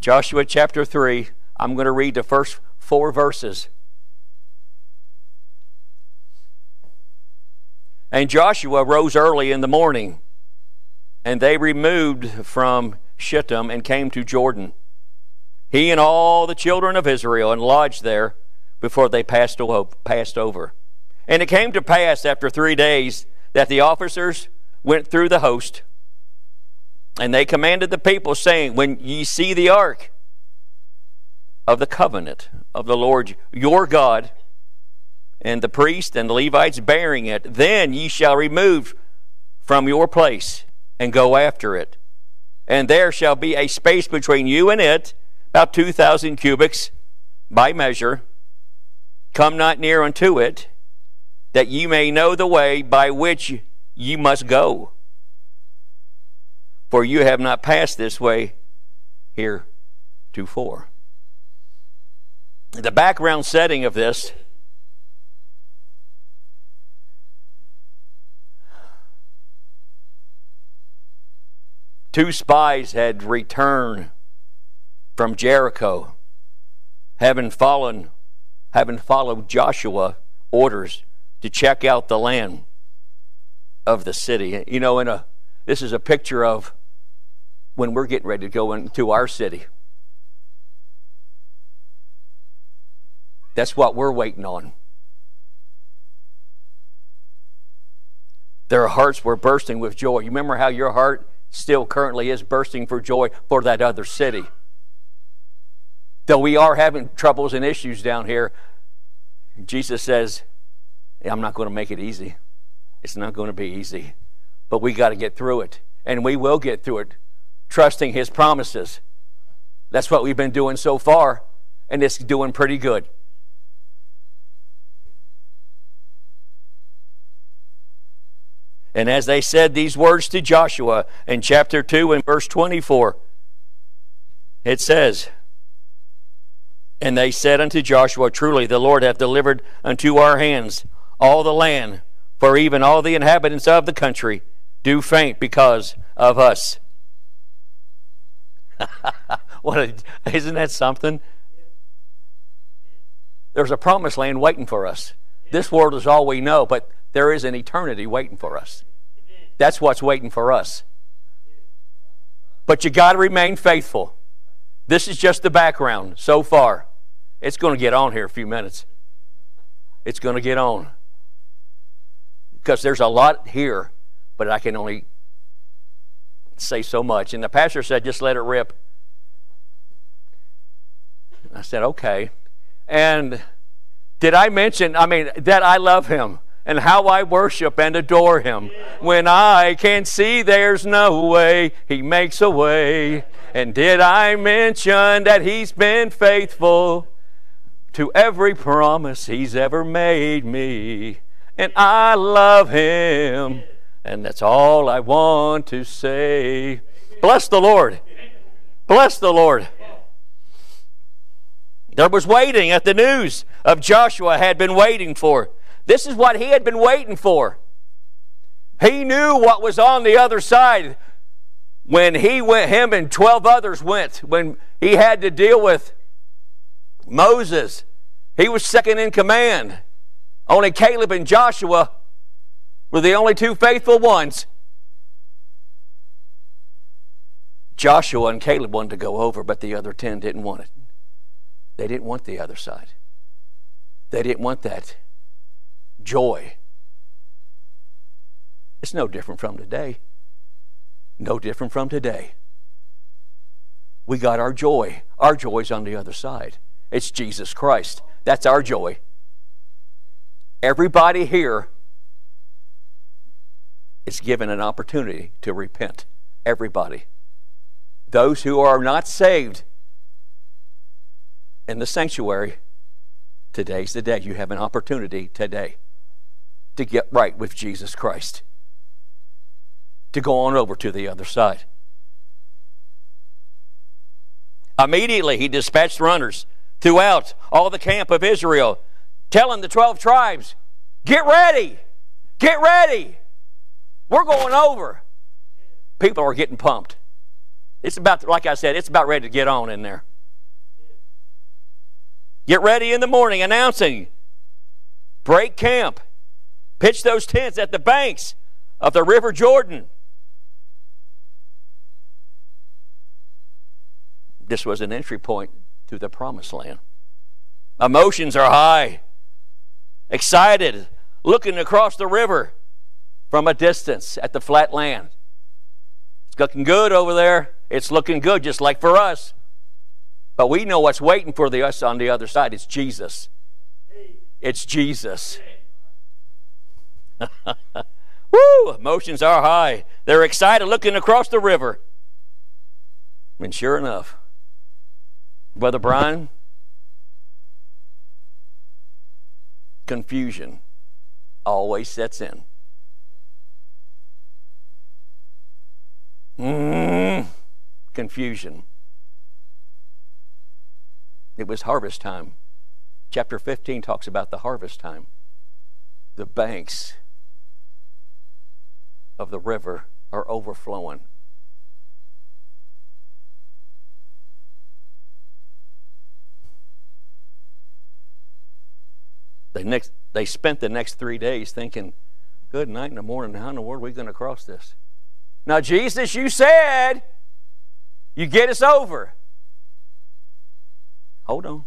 Joshua chapter 3, I'm going to read the first four verses. And Joshua rose early in the morning, and they removed from Shittim and came to Jordan. He and all the children of Israel, and lodged there before they passed over. And it came to pass after three days that the officers went through the host, and they commanded the people, saying, When ye see the ark of the covenant of the Lord your God, and the priest and the Levites bearing it, then ye shall remove from your place and go after it. And there shall be a space between you and it, about two thousand cubits by measure. Come not near unto it, that ye may know the way by which ye must go. For you have not passed this way here to heretofore. The background setting of this two spies had returned from Jericho, having fallen, having followed Joshua orders to check out the land of the city. You know, in a this is a picture of when we're getting ready to go into our city. That's what we're waiting on. Their hearts were bursting with joy. You remember how your heart still currently is bursting for joy for that other city. Though we are having troubles and issues down here, Jesus says, I'm not going to make it easy. It's not going to be easy. But we got to get through it. And we will get through it, trusting His promises. That's what we've been doing so far, and it's doing pretty good. And as they said these words to Joshua in chapter 2 and verse 24, it says, And they said unto Joshua, Truly the Lord hath delivered unto our hands all the land, for even all the inhabitants of the country do faint because of us. what a, isn't that something? There's a promised land waiting for us. This world is all we know, but there is an eternity waiting for us. That's what's waiting for us. But you got to remain faithful. This is just the background so far. It's going to get on here a few minutes. It's going to get on. Because there's a lot here, but I can only say so much. And the pastor said, just let it rip. I said, okay. And did I mention, I mean, that I love him? and how I worship and adore Him. When I can see there's no way, He makes a way. And did I mention that He's been faithful to every promise He's ever made me? And I love Him, and that's all I want to say. Bless the Lord. Bless the Lord. There was waiting at the news of Joshua had been waiting for. This is what he had been waiting for. He knew what was on the other side when he went, him and 12 others went, when he had to deal with Moses. He was second in command. Only Caleb and Joshua were the only two faithful ones. Joshua and Caleb wanted to go over, but the other 10 didn't want it. They didn't want the other side. They didn't want that joy. It's no different from today. No different from today. We got our joy. Our joy's on the other side. It's Jesus Christ. That's our joy. Everybody here is given an opportunity to repent. Everybody. Those who are not saved in the sanctuary, today's the day. You have an opportunity today to get right with Jesus Christ, to go on over to the other side. Immediately, he dispatched runners throughout all the camp of Israel, telling the 12 tribes, Get ready! Get ready! We're going over. People are getting pumped. It's about, like I said, it's about ready to get on in there. Get ready in the morning announcing break camp, pitch those tents at the banks of the River Jordan. This was an entry point to the promised land. Emotions are high, excited, looking across the river from a distance at the flat land. It's looking good over there. It's looking good, just like for us. But we know what's waiting for the, us on the other side. It's Jesus. It's Jesus. Woo! Emotions are high. They're excited looking across the river. And sure enough, Brother Brian, confusion always sets in. Mm, confusion. It was harvest time. Chapter 15 talks about the harvest time. The banks of the river are overflowing. They, next, they spent the next three days thinking, good night in the morning, how in the world are we going to cross this? Now, Jesus, you said you get us over. Hold on.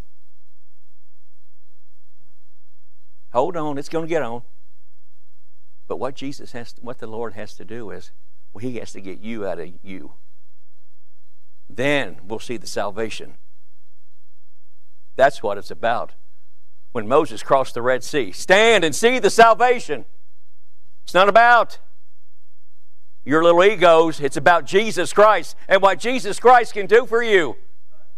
Hold on, it's going to get on. But what Jesus has, what the Lord has to do is, well, He has to get you out of you. Then we'll see the salvation. That's what it's about. When Moses crossed the Red Sea, stand and see the salvation. It's not about your little egos. It's about Jesus Christ and what Jesus Christ can do for you.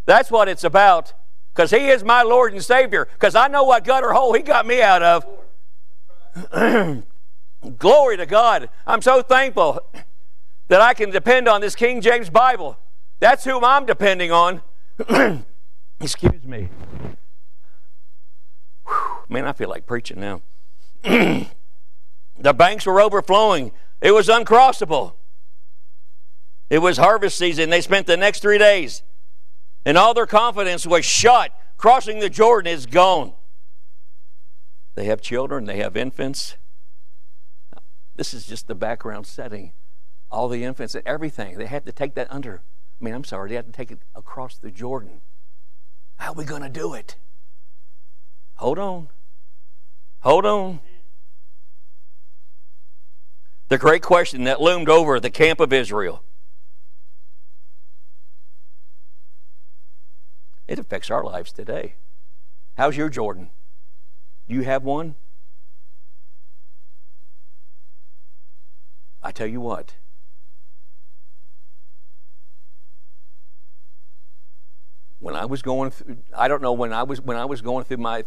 That's what it's about because He is my Lord and Savior. Because I know what gutter hole He got me out of. Glory to God. I'm so thankful that I can depend on this King James Bible. That's whom I'm depending on. Excuse me. Man, I feel like preaching now. the banks were overflowing. It was uncrossable. It was harvest season. They spent the next three days and all their confidence was shut. Crossing the Jordan is gone. They have children, they have infants. This is just the background setting. All the infants and everything. They had to take that under. I mean, I'm sorry, they had to take it across the Jordan. How are we going to do it? Hold on. Hold on. The great question that loomed over the camp of Israel It affects our lives today. How's your Jordan? Do you have one? I tell you what. When I was going through, I don't know when I was when I was going through my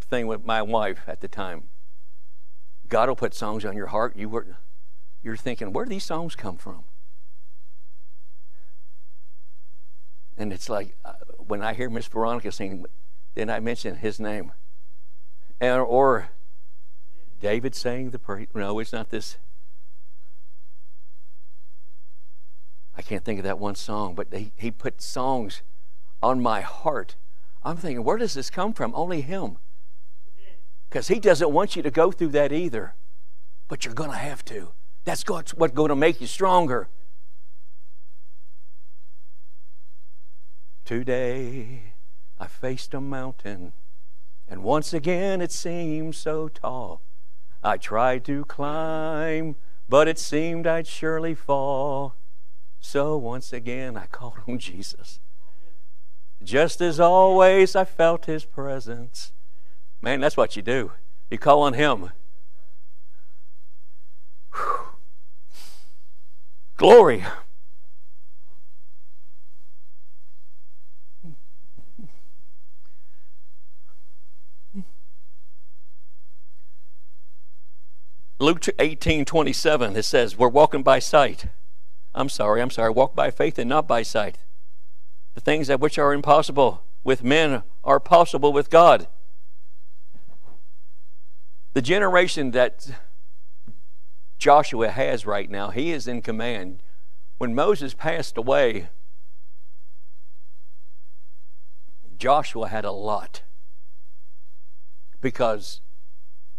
thing with my wife at the time. God will put songs on your heart. You were you're thinking, where do these songs come from? And it's like uh, when I hear Miss Veronica sing, then I mention his name. And, or David saying the prayer. No, it's not this. I can't think of that one song, but he, he put songs on my heart. I'm thinking, where does this come from? Only him. Because he doesn't want you to go through that either. But you're going to have to. That's what's going to make you stronger. Today I faced a mountain, and once again it seemed so tall. I tried to climb, but it seemed I'd surely fall. So once again I called on Jesus. Just as always, I felt his presence. Man, that's what you do. You call on him. Whew. Glory. Luke 18 27, it says, We're walking by sight. I'm sorry, I'm sorry, walk by faith and not by sight. The things that which are impossible with men are possible with God. The generation that Joshua has right now, he is in command. When Moses passed away, Joshua had a lot because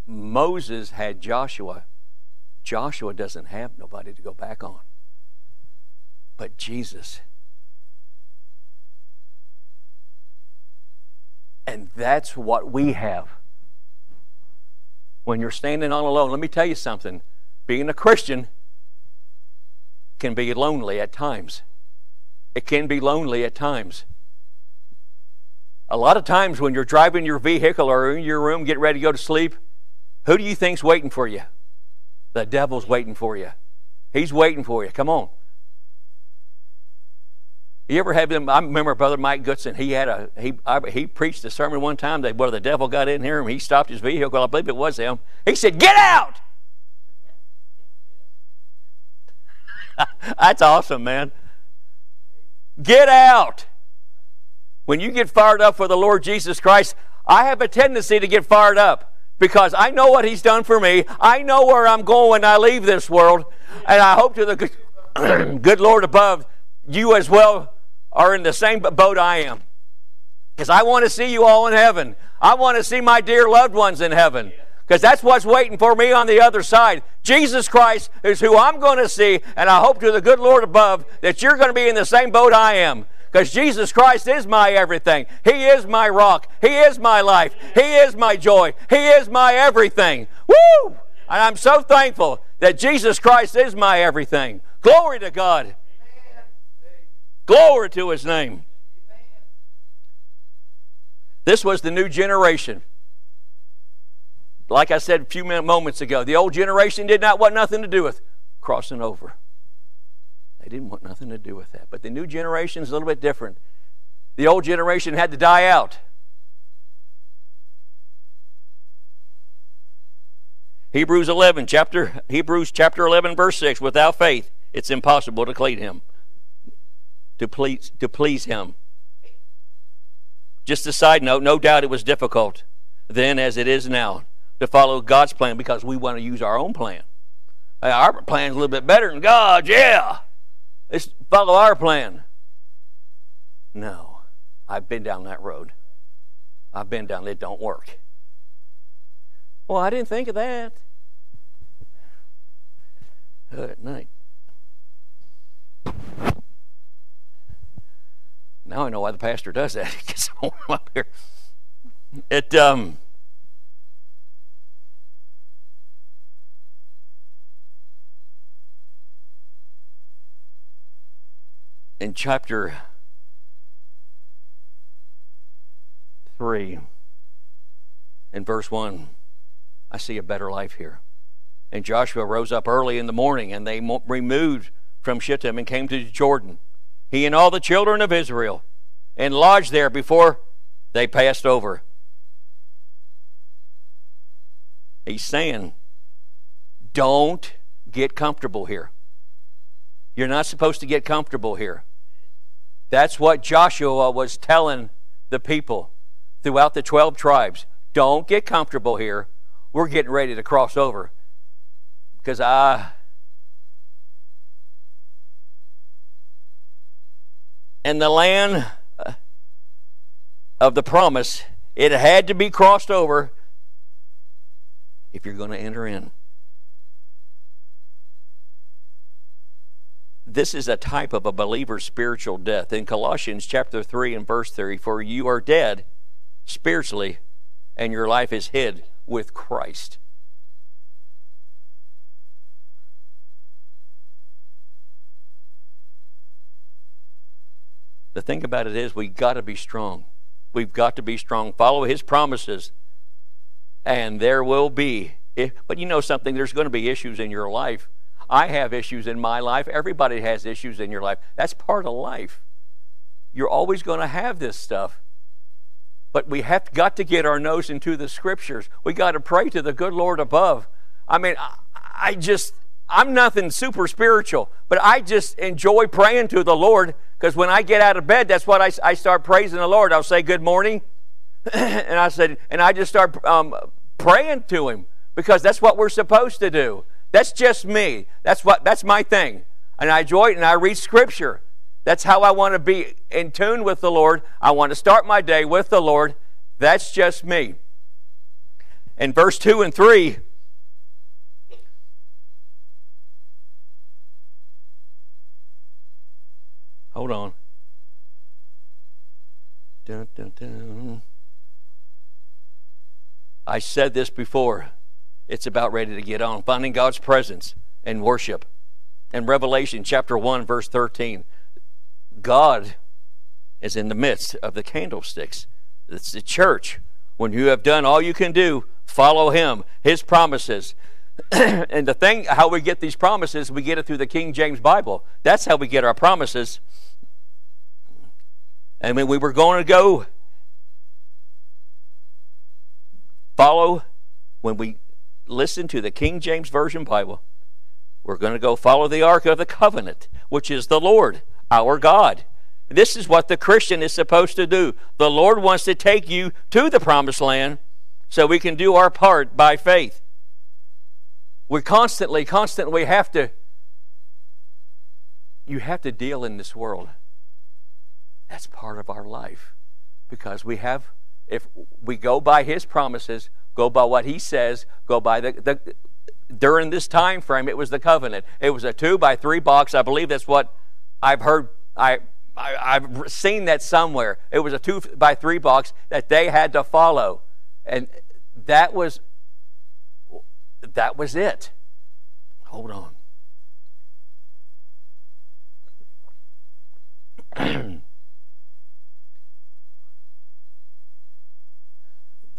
Moses had Joshua. Joshua doesn't have nobody to go back on. But Jesus. And that's what we have. When you're standing on alone, let me tell you something. Being a Christian can be lonely at times. It can be lonely at times. A lot of times when you're driving your vehicle or in your room getting ready to go to sleep, who do you think's waiting for you? The devil's waiting for you. He's waiting for you. Come on. You ever have them? I remember Brother Mike Goodson. He had a he I, he preached a sermon one time that where the devil got in here and he stopped his vehicle. I believe it was him. He said, "Get out!" That's awesome, man. Get out. When you get fired up for the Lord Jesus Christ, I have a tendency to get fired up because I know what He's done for me. I know where I'm going when I leave this world. And I hope to the good, good Lord above, you as well are in the same boat I am. Because I want to see you all in heaven. I want to see my dear loved ones in heaven. Because that's what's waiting for me on the other side. Jesus Christ is who I'm going to see, and I hope to the good Lord above that you're going to be in the same boat I am because Jesus Christ is my everything. He is my rock. He is my life. He is my joy. He is my everything. Woo! And I'm so thankful that Jesus Christ is my everything. Glory to God. Glory to His name. This was the new generation. Like I said a few moments ago, the old generation did not want nothing to do with crossing over. They didn't want nothing to do with that. But the new generation is a little bit different. The old generation had to die out. Hebrews 11 chapter Hebrews chapter 11 verse 6 without faith it's impossible to please him to please to please him just a side note no doubt it was difficult then as it is now to follow God's plan because we want to use our own plan our plan's a little bit better than God's yeah Let's follow our plan. No, I've been down that road. I've been down. It don't work. Well, I didn't think of that. Good night. Now I know why the pastor does that. He gets warm up here. It um. in chapter 3 in verse 1, I see a better life here. And Joshua rose up early in the morning, and they removed from Shittim and came to Jordan, he and all the children of Israel, and lodged there before they passed over. He's saying, don't get comfortable here. You're not supposed to get comfortable here. That's what Joshua was telling the people throughout the 12 tribes. Don't get comfortable here. We're getting ready to cross over. Because I. And the land uh, of the promise, it had to be crossed over if you're going to enter in. This is a type of a believer's spiritual death. In Colossians chapter 3 and verse 3, for you are dead spiritually, and your life is hid with Christ. The thing about it is, we've got to be strong. We've got to be strong. Follow His promises, and there will be. But you know something, there's going to be issues in your life I have issues in my life. Everybody has issues in your life. That's part of life. You're always going to have this stuff. But we have got to get our nose into the scriptures. We got to pray to the good Lord above. I mean, I just, I'm nothing super spiritual, but I just enjoy praying to the Lord because when I get out of bed, that's what I, I start praising the Lord. I'll say good morning, and I said, and I just start um, praying to Him because that's what we're supposed to do. That's just me. That's what that's my thing. And I enjoy it and I read Scripture. That's how I want to be in tune with the Lord. I want to start my day with the Lord. That's just me. In verse 2 and 3, hold on. Dun, dun, dun. I said this before. It's about ready to get on. Finding God's presence and worship. In Revelation chapter 1, verse 13, God is in the midst of the candlesticks. It's the church. When you have done all you can do, follow Him, His promises. and the thing, how we get these promises, we get it through the King James Bible. That's how we get our promises. And when we were going to go follow, when we listen to the King James Version Bible, we're going to go follow the Ark of the Covenant, which is the Lord, our God. This is what the Christian is supposed to do. The Lord wants to take you to the promised land so we can do our part by faith. We constantly, constantly have to, you have to deal in this world. That's part of our life because we have, if we go by His promises, go by what He says, go by the, the during this time frame, it was the covenant. It was a two by three box. I believe that's what I've heard. I, I have seen that somewhere. It was a two by three box that they had to follow, and that was that was it. Hold on.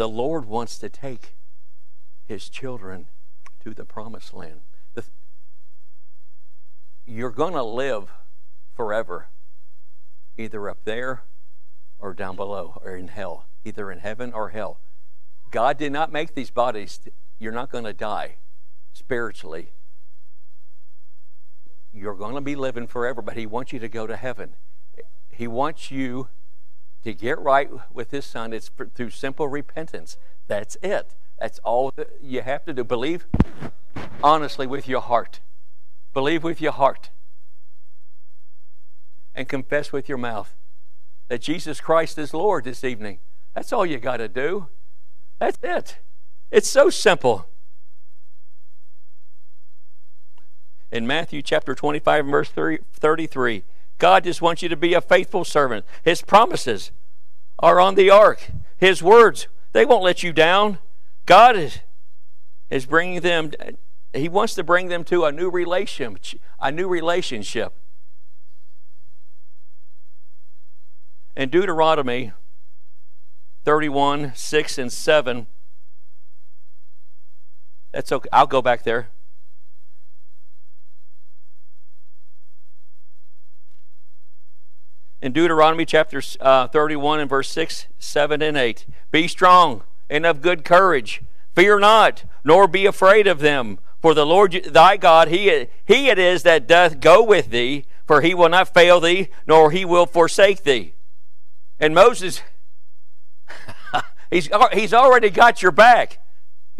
The Lord wants to take his children to the promised land. You're going to live forever, either up there or down below or in hell, either in heaven or hell. God did not make these bodies. You're not going to die spiritually. You're going to be living forever, but He wants you to go to heaven. He wants you to get right with his son, it's through simple repentance. That's it. That's all that you have to do. Believe honestly with your heart. Believe with your heart. And confess with your mouth that Jesus Christ is Lord this evening. That's all you got to do. That's it. It's so simple. In Matthew chapter 25, verse 33, God just wants you to be a faithful servant. His promises are on the ark. His words, they won't let you down. God is, is bringing them, He wants to bring them to a new relation, a new relationship. In Deuteronomy 31, 6 and 7, that's okay. I'll go back there. In Deuteronomy chapter uh, 31 and verse 6, 7, and 8. Be strong and of good courage. Fear not, nor be afraid of them. For the Lord thy God, he, he it is that doth go with thee, for he will not fail thee, nor he will forsake thee. And Moses, he's, he's already got your back.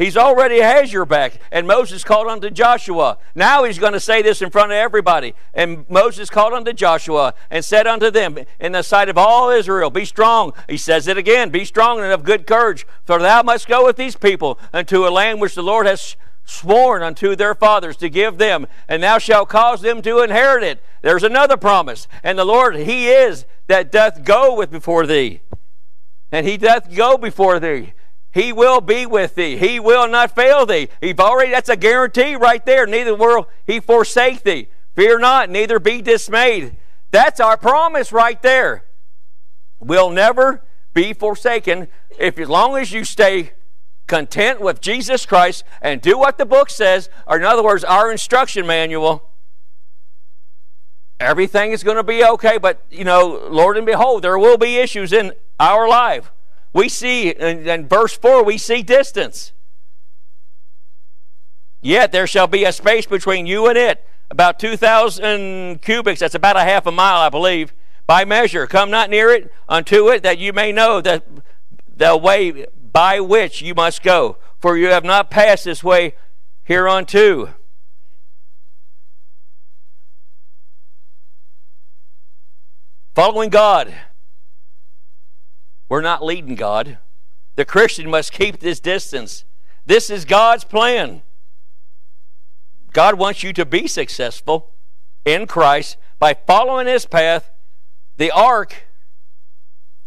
He's already has your back. And Moses called unto Joshua. Now he's going to say this in front of everybody. And Moses called unto Joshua and said unto them in the sight of all Israel, Be strong. He says it again, Be strong and of good courage, for thou must go with these people unto a land which the Lord has sworn unto their fathers to give them, and thou shalt cause them to inherit it. There's another promise. And the Lord, He is that doth go with before thee. And He doth go before thee. He will be with thee. He will not fail thee. He've already, that's a guarantee right there. Neither will he forsake thee. Fear not, neither be dismayed. That's our promise right there. We'll never be forsaken if as long as you stay content with Jesus Christ and do what the book says, or in other words, our instruction manual. Everything is going to be okay, but you know, Lord and behold, there will be issues in our life we see in, in verse 4 we see distance. Yet there shall be a space between you and it about 2000 cubits that's about a half a mile i believe by measure. Come not near it unto it that you may know that the way by which you must go. For you have not passed this way hereunto. Following God. We're not leading God. The Christian must keep this distance. This is God's plan. God wants you to be successful in Christ by following His path. The ark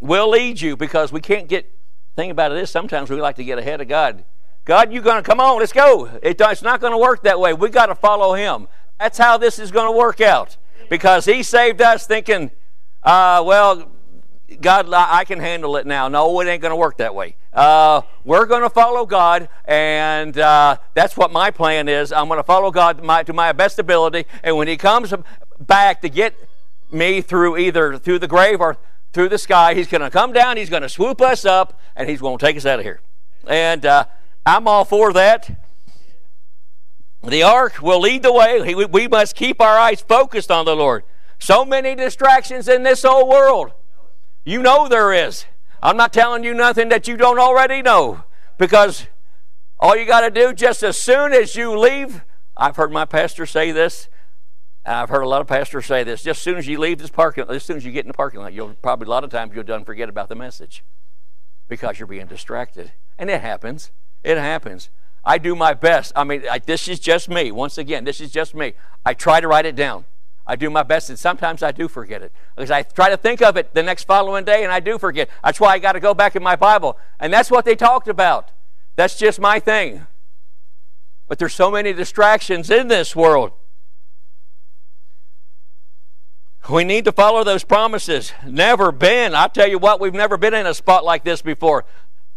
will lead you because we can't get. Think about it. Is sometimes we like to get ahead of God. God, you're going to come on. Let's go. It, it's not going to work that way. We got to follow Him. That's how this is going to work out because He saved us thinking, uh, well, God, I can handle it now. No, it ain't going to work that way. Uh, we're going to follow God, and uh, that's what my plan is. I'm going to follow God to my, to my best ability, and when He comes back to get me through either through the grave or through the sky, He's going to come down, He's going to swoop us up, and He's going to take us out of here. And uh, I'm all for that. The ark will lead the way. We must keep our eyes focused on the Lord. So many distractions in this whole world. You know there is. I'm not telling you nothing that you don't already know because all you got to do just as soon as you leave, I've heard my pastor say this. I've heard a lot of pastors say this. Just as soon as you leave this parking lot, as soon as you get in the parking lot, you'll probably a lot of times you'll done forget about the message because you're being distracted. And it happens. It happens. I do my best. I mean, I, this is just me. Once again, this is just me. I try to write it down. I do my best, and sometimes I do forget it. Because I try to think of it the next following day, and I do forget. That's why I got to go back in my Bible. And that's what they talked about. That's just my thing. But there's so many distractions in this world. We need to follow those promises. Never been. I tell you what, we've never been in a spot like this before.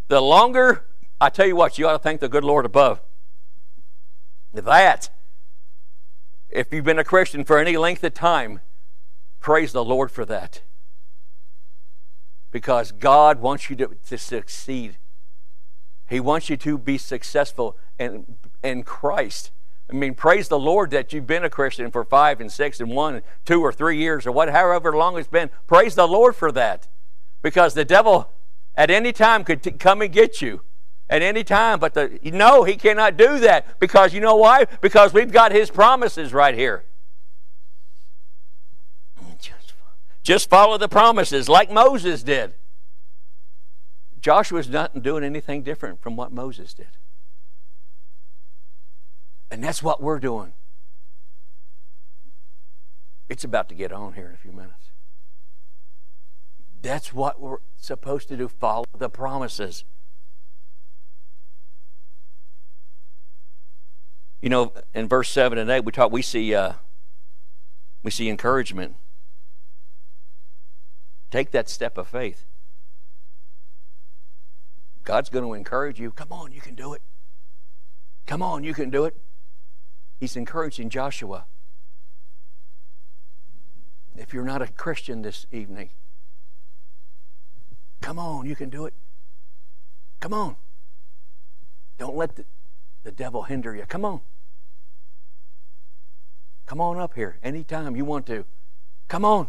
The longer, I tell you what, you ought to thank the good Lord above. That if you've been a Christian for any length of time, praise the Lord for that. Because God wants you to, to succeed. He wants you to be successful in, in Christ. I mean, praise the Lord that you've been a Christian for five and six and one, two or three years or whatever however long it's been. Praise the Lord for that. Because the devil at any time could t- come and get you at any time. But the, no, he cannot do that because you know why? Because we've got his promises right here. Just, just follow the promises like Moses did. Joshua's not doing anything different from what Moses did. And that's what we're doing. It's about to get on here in a few minutes. That's what we're supposed to do follow the promises. You know, in verse seven and eight, we talk. We see uh, we see encouragement. Take that step of faith. God's going to encourage you. Come on, you can do it. Come on, you can do it. He's encouraging Joshua. If you're not a Christian this evening, come on, you can do it. Come on. Don't let the, the devil hinder you. Come on. Come on up here anytime you want to. Come on.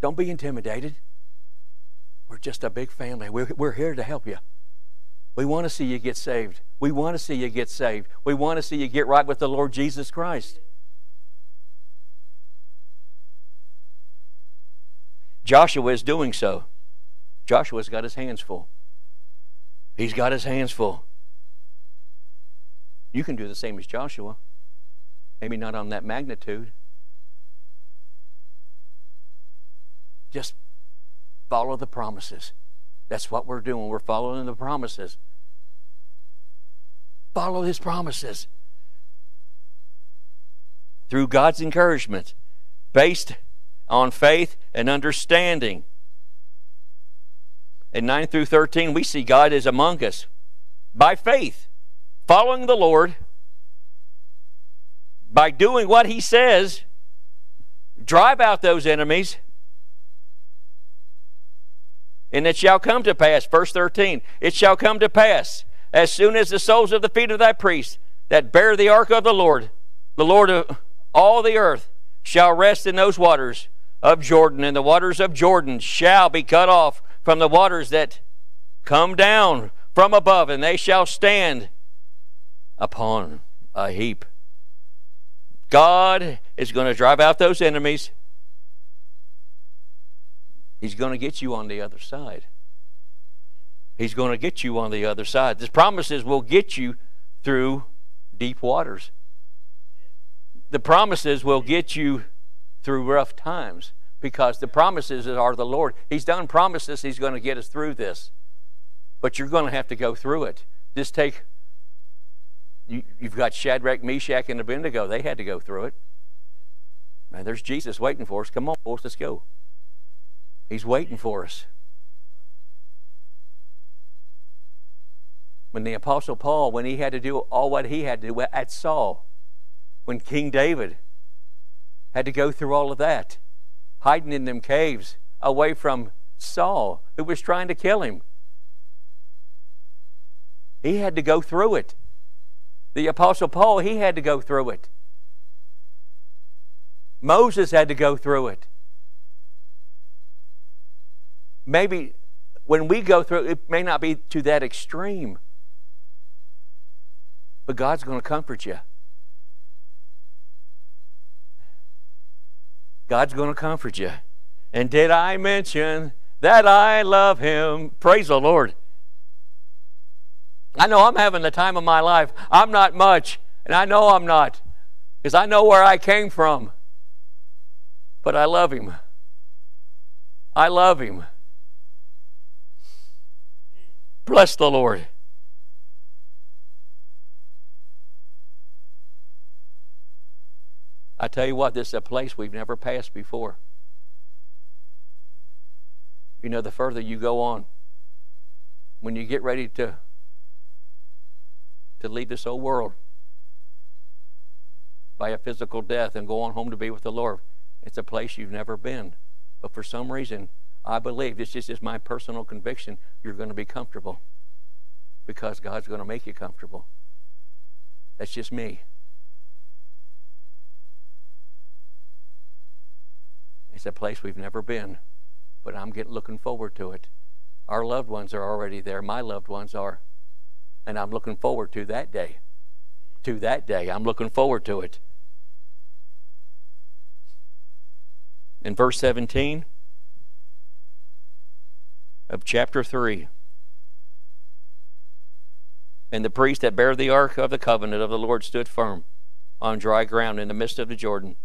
Don't be intimidated. We're just a big family. We're, we're here to help you. We want to see you get saved. We want to see you get saved. We want to see you get right with the Lord Jesus Christ. Joshua is doing so. Joshua's got his hands full. He's got his hands full. You can do the same as Joshua. Maybe not on that magnitude. Just follow the promises. That's what we're doing. We're following the promises. Follow his promises. Through God's encouragement, based on faith and understanding. In 9 through 13, we see God is among us by faith following the Lord, by doing what He says, drive out those enemies. And it shall come to pass, verse 13, it shall come to pass, as soon as the soles of the feet of thy priests that bear the ark of the Lord, the Lord of all the earth, shall rest in those waters of Jordan, and the waters of Jordan shall be cut off from the waters that come down from above, and they shall stand upon a heap. God is going to drive out those enemies. He's going to get you on the other side. He's going to get you on the other side. This promises will get you through deep waters. The promises will get you through rough times because the promises are the Lord. He's done promises, He's going to get us through this. But you're going to have to go through it. Just take, you, have got Shadrach, Meshach, and Abednego. They had to go through it. Man, there's Jesus waiting for us. Come on, boys, let's go. He's waiting for us. When the Apostle Paul, when he had to do all what he had to do at Saul, when King David had to go through all of that, hiding in them caves away from Saul, who was trying to kill him. He had to go through it. The Apostle Paul, he had to go through it. Moses had to go through it. Maybe when we go through it may not be to that extreme, but God's going to comfort you. God's going to comfort you. And did I mention that I love Him? Praise the Lord. I know I'm having the time of my life. I'm not much, and I know I'm not, because I know where I came from. But I love Him. I love Him. Bless the Lord. I tell you what, this is a place we've never passed before. You know, the further you go on, when you get ready to to leave this old world by a physical death and go on home to be with the Lord, it's a place you've never been. But for some reason, I believe, this is just my personal conviction, you're going to be comfortable because God's going to make you comfortable. That's just me. It's a place we've never been, but I'm getting looking forward to it. Our loved ones are already there. My loved ones are. And I'm looking forward to that day. To that day. I'm looking forward to it. In verse 17, of chapter 3. And the priest that bare the ark of the covenant of the Lord stood firm on dry ground in the midst of the Jordan.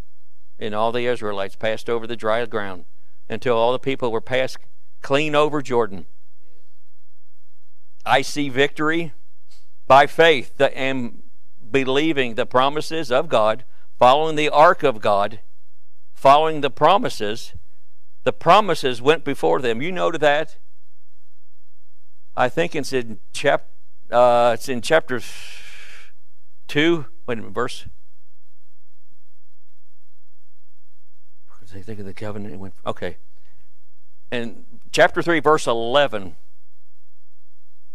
And all the Israelites passed over the dry ground until all the people were passed clean over Jordan. I see victory by faith and believing the promises of God, following the ark of God, following the promises. The promises went before them. You know that I think it's in chap uh, it's in chapter two. Wait a minute, verse. Think of the covenant. It went okay. In chapter three, verse eleven.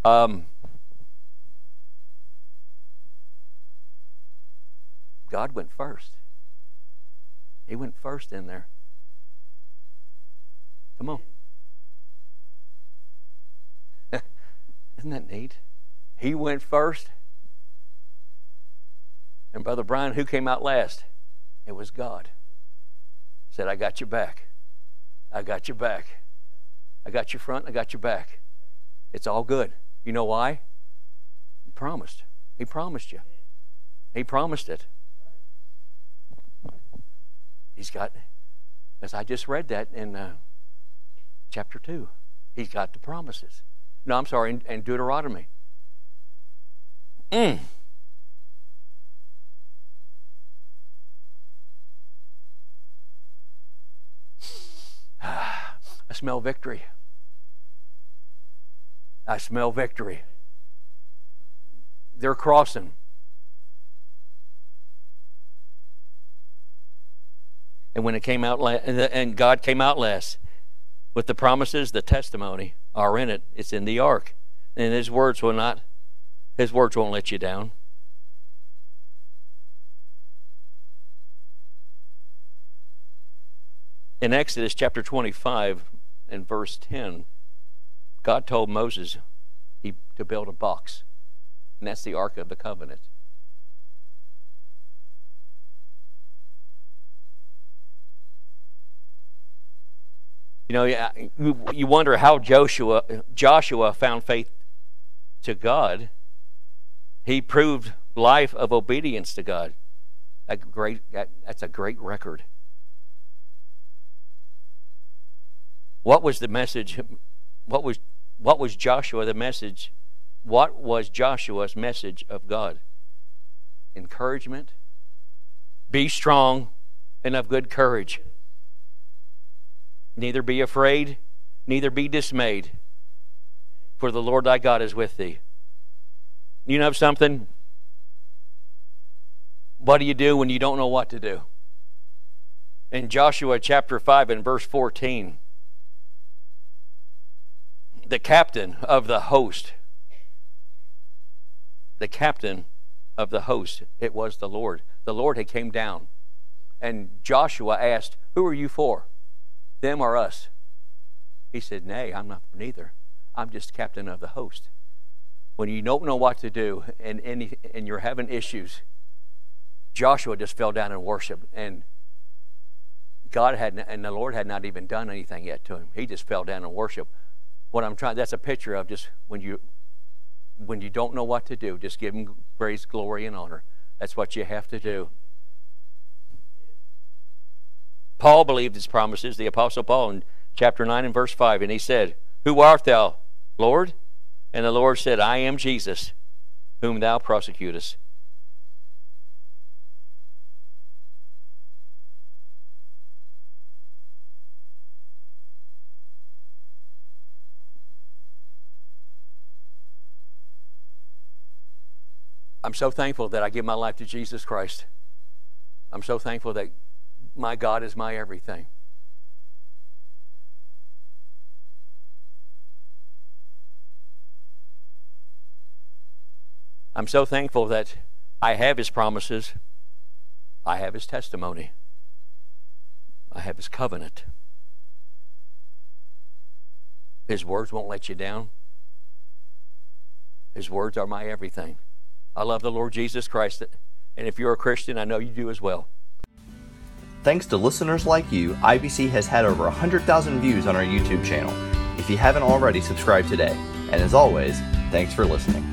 Um, God went first. He went first in there. Come on. Isn't that neat? He went first. And Brother Brian, who came out last? It was God. Said, I got your back. I got your back. I got your front, I got your back. It's all good. You know why? He promised. He promised you. He promised it. He's got, as I just read that in uh, chapter 2, he's got the promises. No, I'm sorry, in, in Deuteronomy. Mm. I smell victory. I smell victory. They're crossing. And when it came out, and God came out last with the promises, the testimony are in it. It's in the ark. And his words will not, his words won't let you down. In Exodus chapter 25 and verse 10, God told Moses he, to build a box. And that's the Ark of the Covenant. You know, you wonder how Joshua Joshua found faith to God. He proved life of obedience to God. A great, that's a great record. What was the message? What was what was Joshua the message? What was Joshua's message of God? Encouragement. Be strong and of good courage. Neither be afraid, neither be dismayed, for the Lord thy God is with thee. You know something? What do you do when you don't know what to do? In Joshua chapter 5 and verse 14, the captain of the host, the captain of the host, it was the Lord. The Lord had came down. And Joshua asked, Who are you for? Them or us? He said, Nay, I'm not neither. I'm just captain of the host. When you don't know what to do and, and, and you're having issues, Joshua just fell down and worshiped. And God had, and the Lord had not even done anything yet to him. He just fell down and worshiped. What I'm trying, that's a picture of just when you, when you don't know what to do, just give him praise, glory, and honor. That's what you have to do. Paul believed his promises, the Apostle Paul, in chapter 9 and verse 5, and he said, Who art thou, Lord? And the Lord said, I am Jesus, whom thou prosecutest. I'm so thankful that I give my life to Jesus Christ. I'm so thankful that my God is my everything. I'm so thankful that I have His promises, I have His testimony, I have His covenant. His words won't let you down. His words are my everything. I love the Lord Jesus Christ. And if you're a Christian, I know you do as well. Thanks to listeners like you, IBC has had over 100,000 views on our YouTube channel. If you haven't already, subscribe today. And as always, thanks for listening.